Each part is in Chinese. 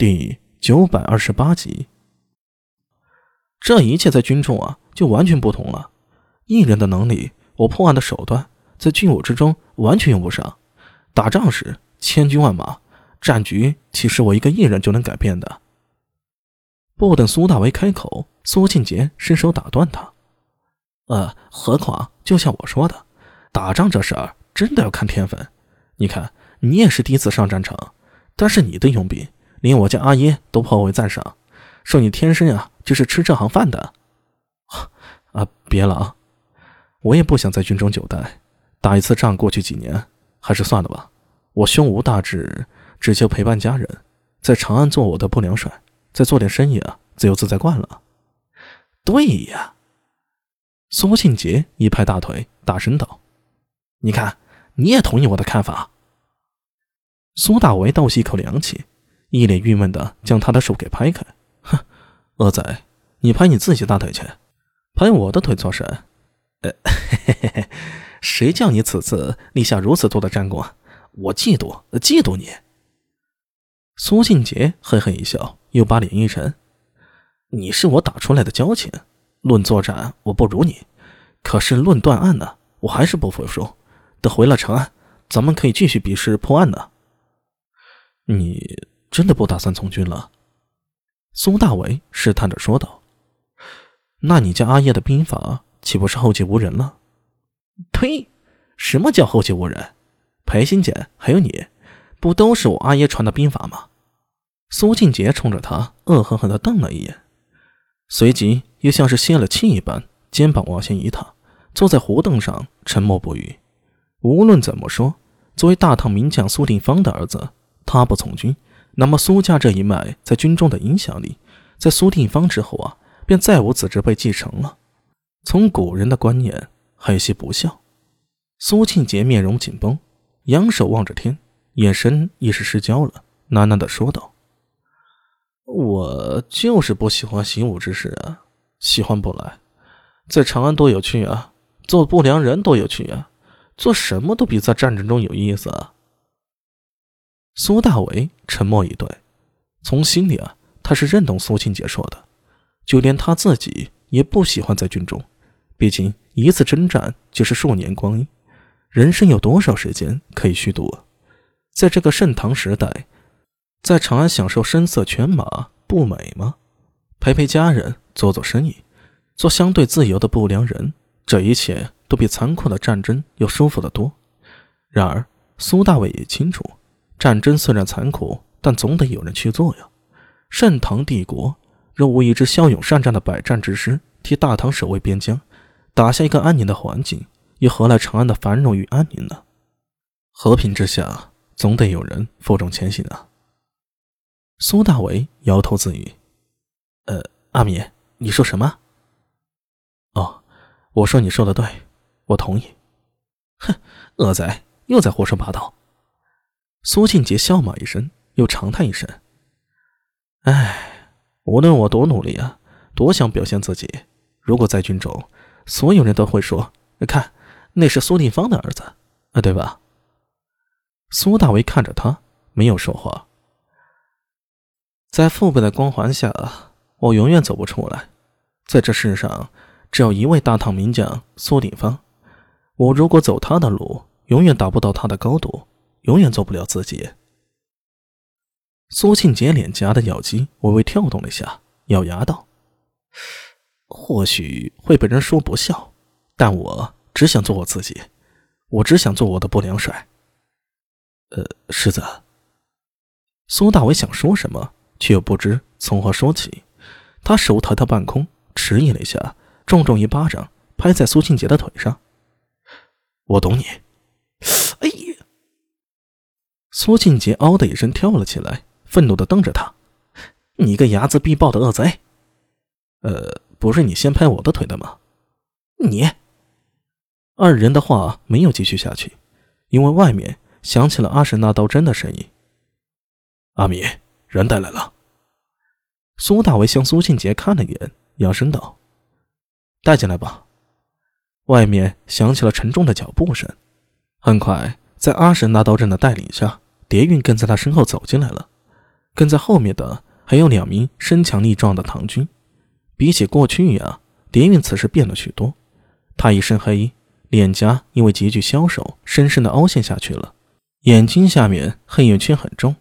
第九百二十八集。这一切在军中啊，就完全不同了。一人的能力，我破案的手段，在军伍之中完全用不上。打仗时，千军万马，战局岂是我一个艺人就能改变的？不等苏大为开口，苏庆杰伸手打断他：“呃，何况就像我说的，打仗这事儿真的要看天分。你看，你也是第一次上战场，但是你的佣兵。”连我家阿耶都颇为赞赏，说你天生啊就是吃这行饭的。啊，别了啊！我也不想在军中久待，打一次仗过去几年，还是算了吧。我胸无大志，只求陪伴家人，在长安做我的不良帅，再做点生意啊，自由自在惯了。对呀，苏庆杰一拍大腿，大声道：“你看，你也同意我的看法。”苏大为倒吸一口凉气。一脸郁闷的将他的手给拍开，哼，恶仔，你拍你自己大腿去，拍我的腿做甚？呃，嘿嘿嘿，谁叫你此次立下如此多的战功？我嫉妒，嫉妒你。苏庆杰嘿嘿一笑，又把脸一沉：“你是我打出来的交情，论作战我不如你，可是论断案呢，我还是不服输。等回了长安，咱们可以继续比试破案呢。”你。真的不打算从军了？苏大伟试探着说道。“那你家阿叶的兵法岂不是后继无人了？”“呸！什么叫后继无人？裴新简还有你，不都是我阿爷传的兵法吗？”苏静杰冲着他恶狠狠地瞪了一眼，随即又像是泄了气一般，肩膀往前一躺，坐在胡凳上沉默不语。无论怎么说，作为大唐名将苏定方的儿子，他不从军。那么苏家这一脉在军中的影响力，在苏定方之后啊，便再无子侄辈继承了。从古人的观念，还有些不孝。苏庆杰面容紧绷，仰首望着天，眼神已是失焦了，喃喃地说道：“我就是不喜欢习武之事啊，喜欢不来。在长安多有趣啊，做不良人多有趣啊，做什么都比在战争中有意思啊。”苏大为沉默以对，从心里啊，他是认同苏庆杰说的，就连他自己也不喜欢在军中，毕竟一次征战就是数年光阴，人生有多少时间可以虚度啊？在这个盛唐时代，在长安享受声色犬马不美吗？陪陪家人，做做生意，做相对自由的不良人，这一切都比残酷的战争要舒服得多。然而，苏大伟也清楚。战争虽然残酷，但总得有人去做呀。盛唐帝国若无一支骁勇善战的百战之师替大唐守卫边疆，打下一个安宁的环境，又何来长安的繁荣与安宁呢？和平之下，总得有人负重前行啊。苏大为摇头自语：“呃，阿米，你说什么？哦，我说你说的对，我同意。哼，恶仔又在胡说八道。”苏庆杰笑骂一声，又长叹一声：“唉，无论我多努力啊，多想表现自己，如果在军中，所有人都会说，看，那是苏定方的儿子，啊，对吧？”苏大为看着他，没有说话。在父辈的光环下，我永远走不出来。在这世上，只有一位大唐名将苏定方，我如果走他的路，永远达不到他的高度。永远做不了自己。苏庆杰脸颊的咬肌微微跳动了一下，咬牙道：“或许会被人说不孝，但我只想做我自己，我只想做我的不良帅。”呃，世子。苏大伟想说什么，却又不知从何说起。他手抬到半空，迟疑了一下，重重一巴掌拍在苏庆杰的腿上：“我懂你。”苏庆杰嗷的一声跳了起来，愤怒的瞪着他：“你个睚眦必报的恶贼！呃，不是你先拍我的腿的吗？你……”二人的话没有继续下去，因为外面响起了阿神那刀针的声音。阿米，人带来了。苏大为向苏庆杰看了一眼，扬声道：“带进来吧。”外面响起了沉重的脚步声，很快。在阿神那刀阵的带领下，蝶韵跟在他身后走进来了。跟在后面的还有两名身强力壮的唐军。比起过去呀，蝶韵此时变了许多。她一身黑衣，脸颊因为急剧消瘦，深深的凹陷下去了，眼睛下面黑眼圈很重，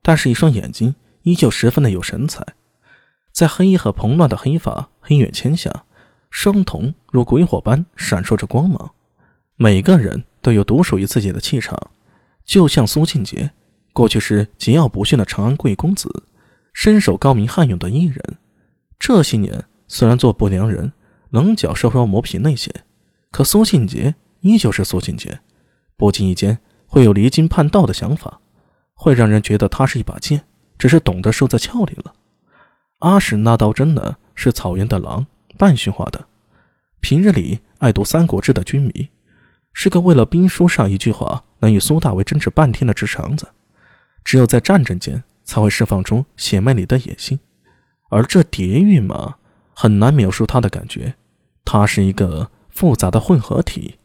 但是一双眼睛依旧十分的有神采。在黑衣和蓬乱的黑发、黑眼圈下，双瞳如鬼火般闪烁着光芒。每个人都有独属于自己的气场，就像苏庆杰，过去是桀骜不驯的长安贵公子，身手高明悍勇的艺人。这些年虽然做不良人，棱角稍稍磨平那些，可苏庆杰依旧是苏庆杰，不经意间会有离经叛道的想法，会让人觉得他是一把剑，只是懂得收在鞘里了。阿史那刀真的是草原的狼，半驯化的，平日里爱读《三国志》的军迷。是个为了兵书上一句话能与苏大为争执半天的直肠子，只有在战争间才会释放出血脉里的野心，而这蝶玉嘛，很难描述他的感觉，他是一个复杂的混合体。